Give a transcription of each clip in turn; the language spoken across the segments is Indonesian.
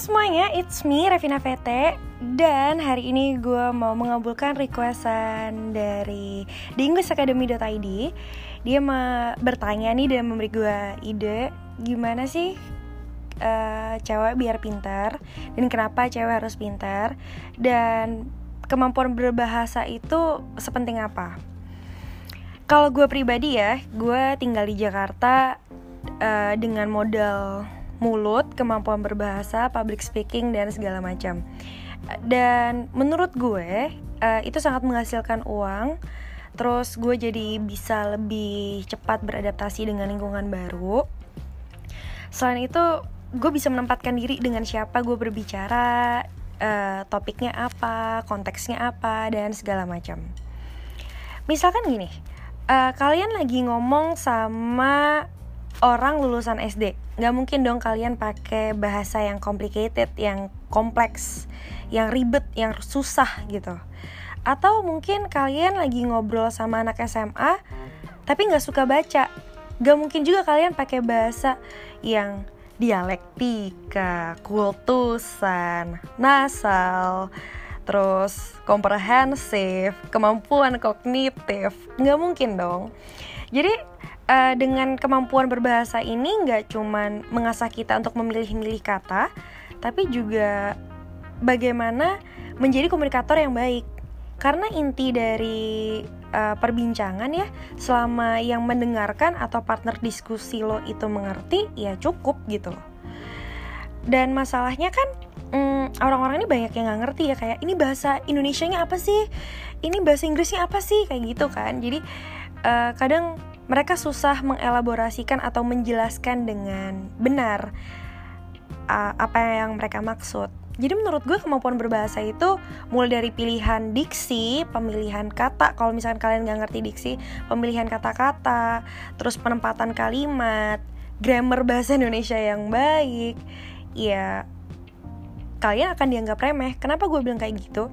semuanya, it's me Revina VT Dan hari ini gue mau mengabulkan requestan dari di EnglishAcademy.id Dia mau bertanya nih dan memberi gue ide Gimana sih uh, cewek biar pintar Dan kenapa cewek harus pintar Dan kemampuan berbahasa itu sepenting apa. Kalau gue pribadi ya, gue tinggal di Jakarta uh, dengan modal mulut, kemampuan berbahasa, public speaking dan segala macam. Dan menurut gue uh, itu sangat menghasilkan uang. Terus gue jadi bisa lebih cepat beradaptasi dengan lingkungan baru. Selain itu, gue bisa menempatkan diri dengan siapa gue berbicara, uh, topiknya apa, konteksnya apa, dan segala macam. Misalkan gini, uh, kalian lagi ngomong sama orang lulusan SD nggak mungkin dong kalian pakai bahasa yang complicated yang kompleks yang ribet yang susah gitu. Atau mungkin kalian lagi ngobrol sama anak SMA tapi nggak suka baca. Nggak mungkin juga kalian pakai bahasa yang dialektika kultusan nasal terus komprehensif kemampuan kognitif. Nggak mungkin dong. Jadi uh, dengan kemampuan berbahasa ini nggak cuman mengasah kita untuk memilih-milih kata, tapi juga bagaimana menjadi komunikator yang baik. Karena inti dari uh, perbincangan ya, selama yang mendengarkan atau partner diskusi lo itu mengerti, ya cukup gitu loh. Dan masalahnya kan mm, orang-orang ini banyak yang nggak ngerti ya kayak ini bahasa Indonesia-nya apa sih, ini bahasa Inggrisnya apa sih kayak gitu kan. Jadi uh, kadang mereka susah mengelaborasikan atau menjelaskan dengan benar uh, apa yang mereka maksud. Jadi menurut gue kemampuan berbahasa itu mulai dari pilihan diksi, pemilihan kata, kalau misalkan kalian nggak ngerti diksi, pemilihan kata-kata, terus penempatan kalimat, grammar bahasa Indonesia yang baik, ya kalian akan dianggap remeh. Kenapa gue bilang kayak gitu?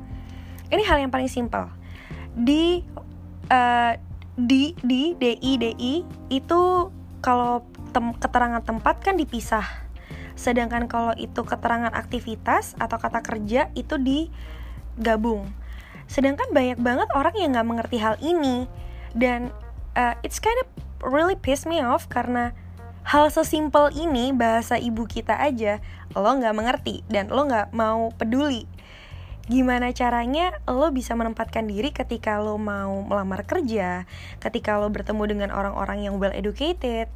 Ini hal yang paling simpel. Di uh, di di di di itu kalau tem, keterangan tempat kan dipisah. Sedangkan kalau itu keterangan aktivitas atau kata kerja itu digabung. Sedangkan banyak banget orang yang nggak mengerti hal ini. Dan uh, it's kind of really piss me off karena hal sesimpel ini bahasa ibu kita aja lo nggak mengerti dan lo nggak mau peduli gimana caranya lo bisa menempatkan diri ketika lo mau melamar kerja, ketika lo bertemu dengan orang-orang yang well educated,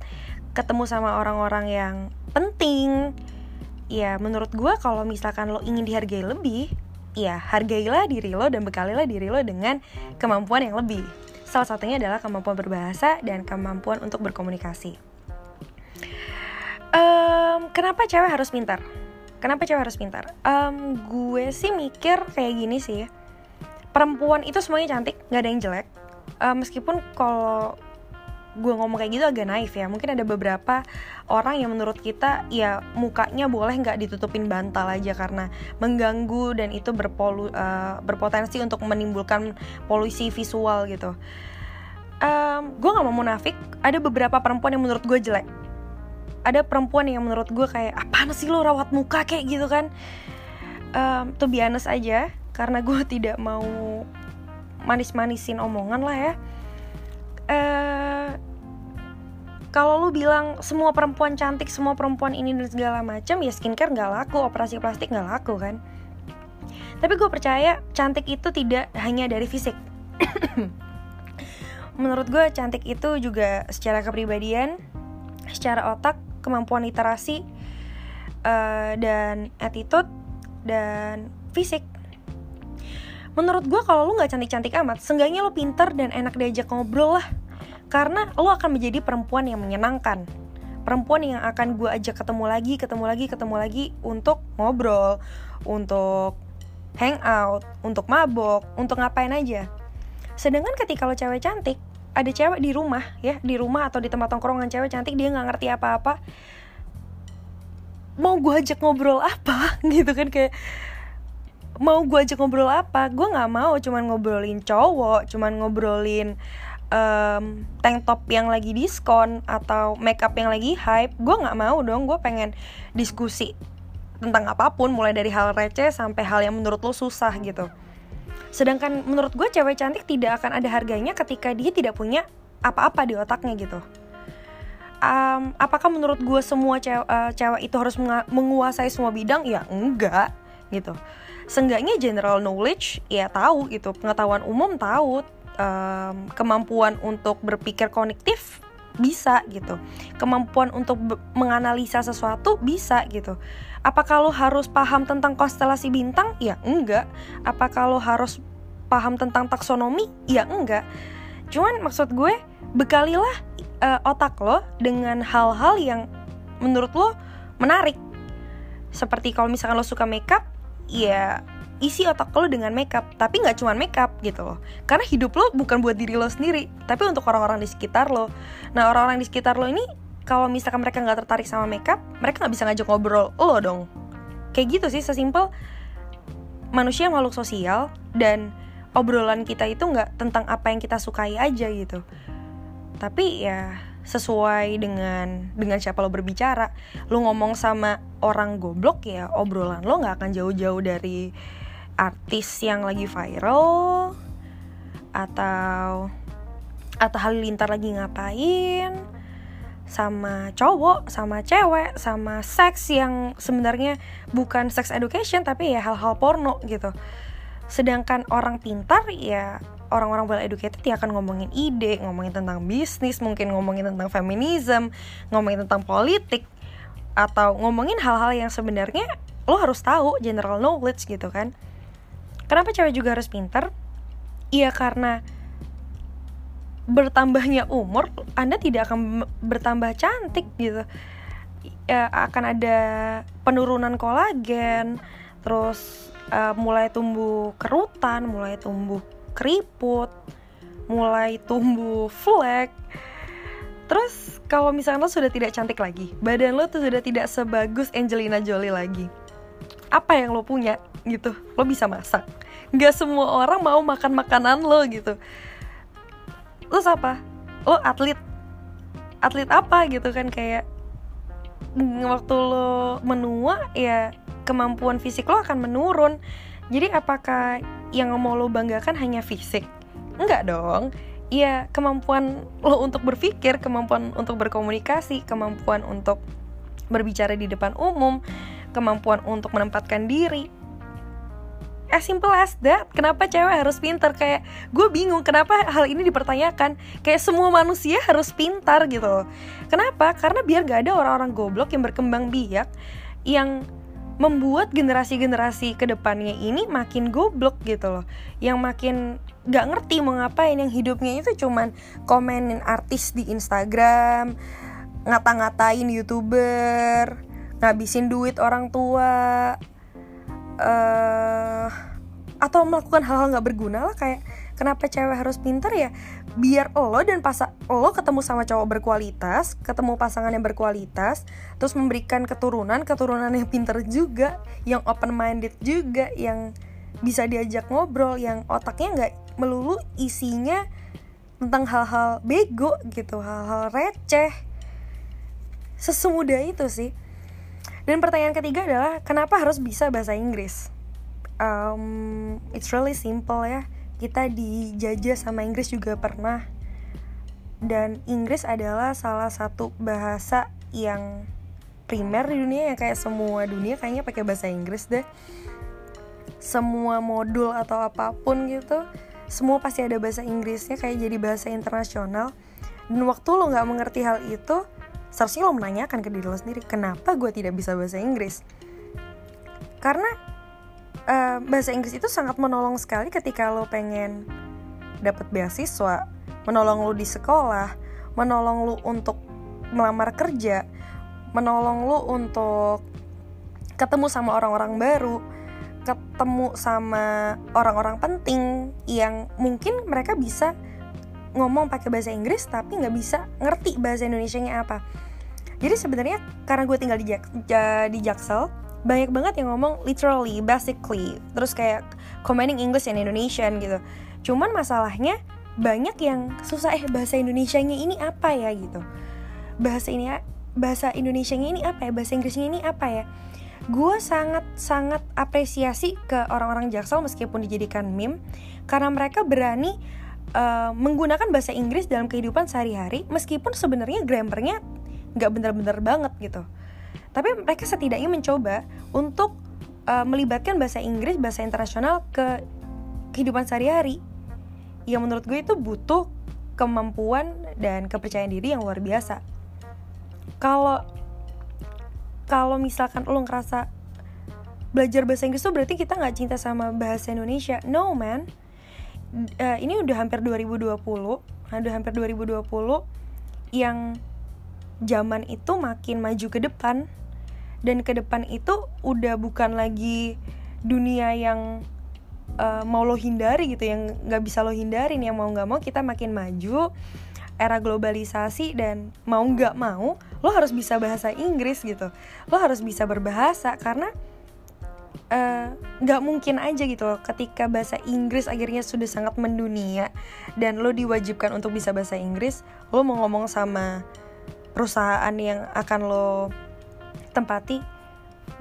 ketemu sama orang-orang yang penting. Ya, menurut gue kalau misalkan lo ingin dihargai lebih, ya hargailah diri lo dan bekalilah diri lo dengan kemampuan yang lebih. Salah satunya adalah kemampuan berbahasa dan kemampuan untuk berkomunikasi. Um, kenapa cewek harus pintar? Kenapa cewek harus pintar? Um, gue sih mikir kayak gini sih. Perempuan itu semuanya cantik, nggak ada yang jelek. Uh, meskipun kalau gue ngomong kayak gitu agak naif ya mungkin ada beberapa orang yang menurut kita ya mukanya boleh nggak ditutupin bantal aja karena mengganggu dan itu berpolu uh, berpotensi untuk menimbulkan polusi visual gitu um, gue nggak mau munafik ada beberapa perempuan yang menurut gue jelek ada perempuan yang menurut gue kayak apa sih lo rawat muka? kayak gitu kan. Um, tuh biasa aja karena gue tidak mau manis-manisin omongan lah ya. Uh, kalau lu bilang semua perempuan cantik semua perempuan ini dan segala macam ya skincare nggak laku operasi plastik nggak laku kan. Tapi gue percaya cantik itu tidak hanya dari fisik. Menurut gue cantik itu juga secara kepribadian secara otak kemampuan literasi uh, dan attitude dan fisik. Menurut gue kalau lu nggak cantik-cantik amat seenggaknya lu pinter dan enak diajak ngobrol lah. Karena lu akan menjadi perempuan yang menyenangkan. Perempuan yang akan gue ajak ketemu lagi ketemu lagi ketemu lagi untuk ngobrol untuk hangout untuk mabok untuk ngapain aja. Sedangkan ketika lo cewek cantik ada cewek di rumah ya di rumah atau di tempat tongkrongan cewek cantik dia nggak ngerti apa-apa. Mau gue ajak ngobrol apa? Gitu kan kayak mau gue ajak ngobrol apa? Gue nggak mau cuman ngobrolin cowok cuman ngobrolin um, tank top yang lagi diskon atau makeup yang lagi hype. Gue nggak mau dong gue pengen diskusi tentang apa pun mulai dari hal receh sampai hal yang menurut lo susah gitu sedangkan menurut gue cewek cantik tidak akan ada harganya ketika dia tidak punya apa-apa di otaknya gitu. Um, apakah menurut gue semua cewek, uh, cewek itu harus menguasai semua bidang? Ya enggak gitu. Seenggaknya general knowledge ya tahu gitu. Pengetahuan umum tahu um, kemampuan untuk berpikir konektif bisa gitu. Kemampuan untuk menganalisa sesuatu bisa gitu. Apakah lo harus paham tentang konstelasi bintang? Ya enggak. Apakah lo harus paham tentang taksonomi? Ya enggak. Cuman maksud gue bekalilah uh, otak lo dengan hal-hal yang menurut lo menarik. Seperti kalau misalkan lo suka makeup ya isi otak lo dengan makeup. Tapi nggak cuma makeup gitu loh. Karena hidup lo bukan buat diri lo sendiri tapi untuk orang-orang di sekitar lo. Nah orang-orang di sekitar lo ini kalau misalkan mereka nggak tertarik sama makeup mereka nggak bisa ngajak ngobrol lo dong. Kayak gitu sih sesimpel manusia makhluk sosial dan obrolan kita itu nggak tentang apa yang kita sukai aja gitu. Tapi ya sesuai dengan dengan siapa lo berbicara. Lo ngomong sama orang goblok ya obrolan lo nggak akan jauh-jauh dari artis yang lagi viral atau atau halilintar lagi ngapain sama cowok, sama cewek, sama seks yang sebenarnya bukan sex education tapi ya hal-hal porno gitu. Sedangkan orang pintar ya orang-orang well educated ya akan ngomongin ide, ngomongin tentang bisnis, mungkin ngomongin tentang feminism, ngomongin tentang politik atau ngomongin hal-hal yang sebenarnya lo harus tahu general knowledge gitu kan. Kenapa cewek juga harus pinter? Iya karena bertambahnya umur, Anda tidak akan bertambah cantik gitu. Ya, akan ada penurunan kolagen, terus uh, mulai tumbuh kerutan, mulai tumbuh keriput, mulai tumbuh flek. Terus kalau misalnya lo sudah tidak cantik lagi, badan lo tuh sudah tidak sebagus Angelina Jolie lagi. Apa yang lo punya gitu? Lo bisa masak. Nggak semua orang mau makan makanan lo gitu. Lo siapa lo atlet. Atlet apa gitu kan kayak waktu lo menua ya kemampuan fisik lo akan menurun. Jadi apakah yang mau lo banggakan hanya fisik? Enggak dong. Ya kemampuan lo untuk berpikir kemampuan untuk berkomunikasi kemampuan untuk berbicara di depan umum kemampuan untuk menempatkan diri. As simple as that. Kenapa cewek harus pintar? Kayak gue bingung kenapa hal ini dipertanyakan. Kayak semua manusia harus pintar gitu kenapa? Karena biar gak ada orang-orang goblok yang berkembang biak yang membuat generasi-generasi ke depannya ini makin goblok gitu loh. Yang makin gak ngerti mau ngapain. Yang hidupnya itu cuman komenin artis di Instagram ngata-ngatain youtuber ngabisin duit orang tua. Uh, atau melakukan hal-hal nggak berguna lah kayak kenapa cewek harus pinter ya? Biar lo dan pas lo ketemu sama cowok berkualitas ketemu pasangan yang berkualitas terus memberikan keturunan keturunan yang pinter juga yang open minded juga yang bisa diajak ngobrol yang otaknya nggak melulu isinya tentang hal-hal bego gitu hal-hal receh. Sesemudah itu sih dan pertanyaan ketiga adalah kenapa harus bisa bahasa Inggris? Um, it's really simple ya. Kita dijajah sama Inggris juga pernah. Dan Inggris adalah salah satu bahasa yang primer di dunia yang kayak semua dunia kayaknya pakai bahasa Inggris deh. Semua modul atau apa pun gitu, semua pasti ada bahasa Inggrisnya kayak jadi bahasa internasional. Dan waktu lo nggak mengerti hal itu, seharusnya lo menanyakan ke diri lo sendiri kenapa gue tidak bisa bahasa Inggris? Karena uh, bahasa Inggris itu sangat menolong sekali ketika lo pengen dapat beasiswa menolong lo di sekolah menolong lo untuk melamar kerja menolong lo untuk ketemu sama orang-orang baru ketemu sama orang-orang penting yang mungkin mereka bisa ngomong pakai bahasa Inggris tapi nggak bisa ngerti bahasa Indonesia-nya apa. Jadi sebenarnya karena gue tinggal di, Jak di Jaksel, banyak banget yang ngomong literally, basically, terus kayak combining English and Indonesian gitu. Cuman masalahnya banyak yang susah eh bahasa Indonesia-nya ini apa ya gitu. Bahasa ini bahasa Indonesia-nya ini apa ya? Bahasa Inggrisnya ini apa ya? gue sangat sangat apresiasi ke orang-orang jaksel meskipun dijadikan meme karena mereka berani uh, menggunakan bahasa Inggris dalam kehidupan sehari-hari meskipun sebenarnya grammarnya nggak bener-bener banget gitu. Tapi mereka setidaknya mencoba untuk uh, melibatkan bahasa Inggris bahasa internasional ke kehidupan sehari-hari. Yang menurut gue itu butuh kemampuan dan kepercayaan diri yang luar biasa. Kalau kalau misalkan lo ngerasa belajar bahasa Inggris tuh berarti kita nggak cinta sama bahasa Indonesia. No man uh, ini udah hampir 2020 udah hampir 2020 yang zaman itu makin maju ke depan. Dan ke depan itu udah bukan lagi dunia yang uh, mau lo hindari gitu yang nggak bisa lo hindarin yang mau nggak mau kita makin maju era globalisasi dan mau nggak mau lo harus bisa bahasa Inggris gitu. Lo harus bisa berbahasa karena nggak uh, mungkin aja gitu loh ketika bahasa Inggris akhirnya sudah sangat mendunia dan lo diwajibkan untuk bisa bahasa Inggris lo mau ngomong sama perusahaan yang akan lo tempati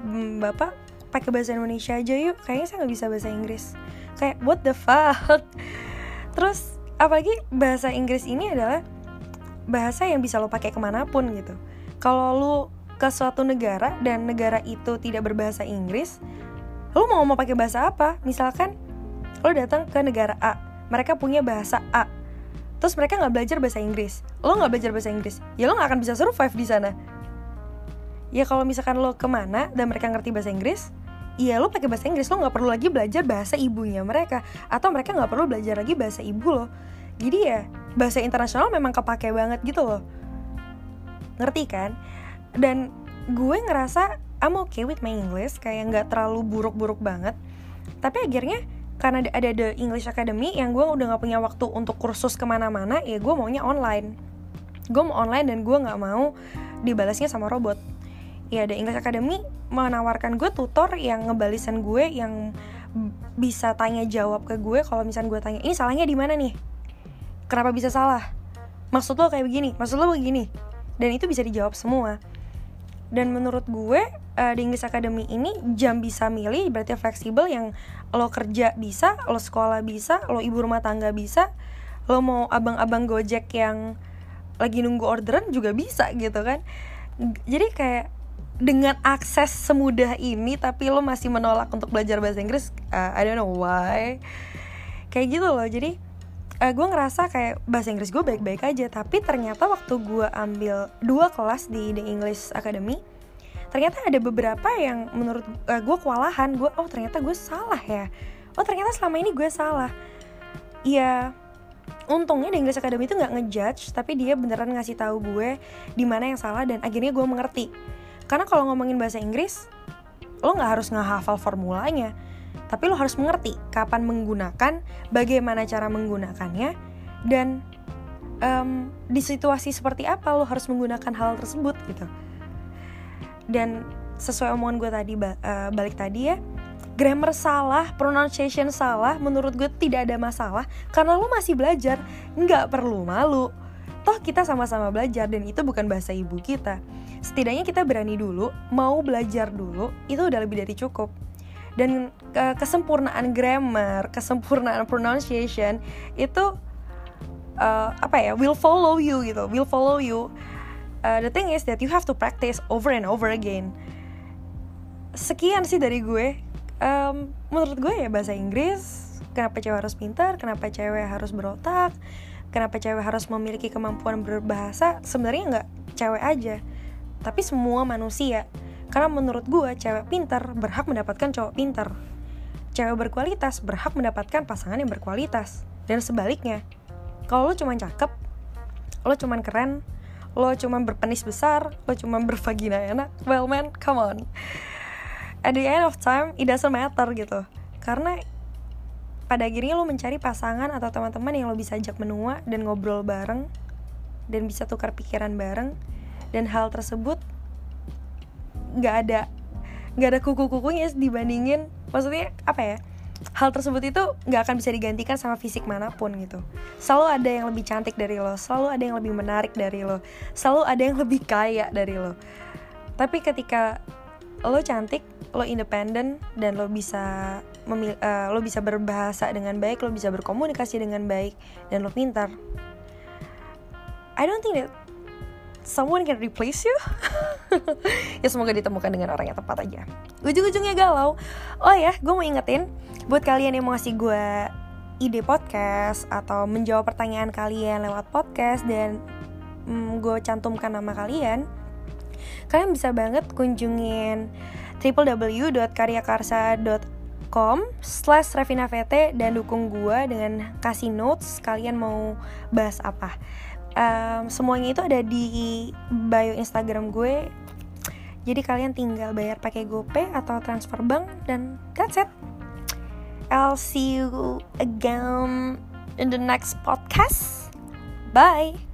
hmm, bapak pakai bahasa Indonesia aja yuk kayaknya saya nggak bisa bahasa Inggris. Kayak what the fuck? Terus apalagi bahasa Inggris ini adalah bahasa yang bisa lo pakai ke mana pun gitu. Kalau lo ke suatu negara dan negara itu tidak berbahasa Inggris lo mau mau pakai bahasa apa? Misalkan lo datang ke negara A mereka punya bahasa A terus mereka nggak belajar bahasa Inggris. Lo nggak belajar bahasa Inggris ya lo nggak akan bisa survive di sana. Ya kalau misalkan lo ke mana dan mereka ngerti bahasa Inggris Iya lo pakai bahasa Inggris lo nggak perlu lagi belajar bahasa ibunya mereka atau mereka nggak perlu belajar lagi bahasa ibu lo. Jadi ya bahasa internasional memang kepake banget gitu loh ngerti kan dan gue ngerasa I'm okay with my English kayak nggak terlalu buruk-buruk banget. Tapi akhirnya karena ada The English Academy yang gue udah nggak punya waktu untuk kursus ke mana-mana ya gue maunya online. Gue mau online dan gue nggak mau dibalasnya sama robot. Ya The English Academy menawarkan gue tutor yang ngebalisan gue yang bisa tanya jawab ke gue kalau misalnya gue tanya ini salahnya di mana nih? Kenapa bisa salah? Maksud lo kayak begini maksud lo begini. Dan itu bisa dijawab semua dan menurut gue uh, di English Academy ini jam bisa milih berarti fleksibel yang lo kerja bisa lo sekolah bisa lo ibu rumah tangga bisa lo mau abang-abang gojek yang lagi nunggu orderan juga bisa gitu kan? Jadi kayak dengan akses semudah ini tapi lo masih menolak untuk belajar bahasa Inggris uh, I don't know why. Kayak gitu loh jadi uh, gue ngerasa kayak bahasa Inggris gue baik-baik aja tapi ternyata waktu gue ambil dua kelas di The English Academy ternyata ada beberapa yang menurut uh, gue kewalahan. Gue oh ternyata gue salah ya? Oh ternyata selama ini gue salah. Ya untungnya The English Academy itu nggak ngejudge tapi dia beneran ngasih tahu gue di mana yang salah dan akhirnya gue mengerti. Karena kalau ngomongin bahasa Inggris lo nggak harus ngehafal formulanya tapi lo harus mengerti kapan menggunakan, bagaimana cara menggunakannya, dan um, di situasi seperti apa lo harus menggunakan hal tersebut gitu. Dan sesuai omongan gue tadi uh, balik tadi ya, grammar salah, pronunciation salah, menurut gue tidak ada masalah karena lo masih belajar, nggak perlu malu. Toh kita sama-sama belajar dan itu bukan bahasa ibu kita. Setidaknya kita berani dulu, mau belajar dulu, itu udah lebih dari cukup dan ke kesempurnaan grammar, kesempurnaan pronunciation itu uh, apa ya will follow you gitu, will follow you. Uh, the thing is that you have to practice over and over again. Sekian sih dari gue. Um, menurut gue ya bahasa Inggris. Kenapa cewek harus pintar? Kenapa cewek harus berotak? Kenapa cewek harus memiliki kemampuan berbahasa? Sebenarnya nggak cewek aja, tapi semua manusia karena menurut gue, cewek pintar berhak mendapatkan cowok pintar. Cewek berkualitas berhak mendapatkan pasangan yang berkualitas. Dan sebaliknya, kalau lo cuma cakep, lo cuma keren, lo cuma berpenis besar, lo cuma bervagina enak, well man, come on. At the end of time, it doesn't matter gitu. Karena pada akhirnya lo mencari pasangan atau teman-teman yang lo bisa ajak menua dan ngobrol bareng dan bisa tukar pikiran bareng dan hal tersebut nggak ada nggak ada kuku-kukunya dibandingin maksudnya apa ya hal tersebut itu nggak akan bisa digantikan sama fisik mana pun gitu. Selalu ada yang lebih cantik dari lo selalu ada yang lebih menarik dari lo selalu ada yang lebih kaya dari lo. Tapi ketika lo cantik lo independen dan lo bisa memil uh, lo bisa berbahasa dengan baik lo bisa berkomunikasi dengan baik dan lo pintar. I don't think that someone can replace you? Ya semoga ditemukan dengan orang yang tepat aja. Ujung-ujungnya galau. Oh ya gue mau ingetin buat kalian yang mau ngasih gue ide podcast atau menjawab pertanyaan kalian lewat podcast dan mm, gue cantumkan nama kalian kalian bisa banget kunjungin www.karyakarsa.com slash dan dukung gue dengan kasih notes kalian mau bahas apa um, semuanya itu ada di bio Instagram gue. Jadi kalian tinggal bayar pakai GoPay atau transfer bank dan that's it. I'll see you again in the next podcast. Bye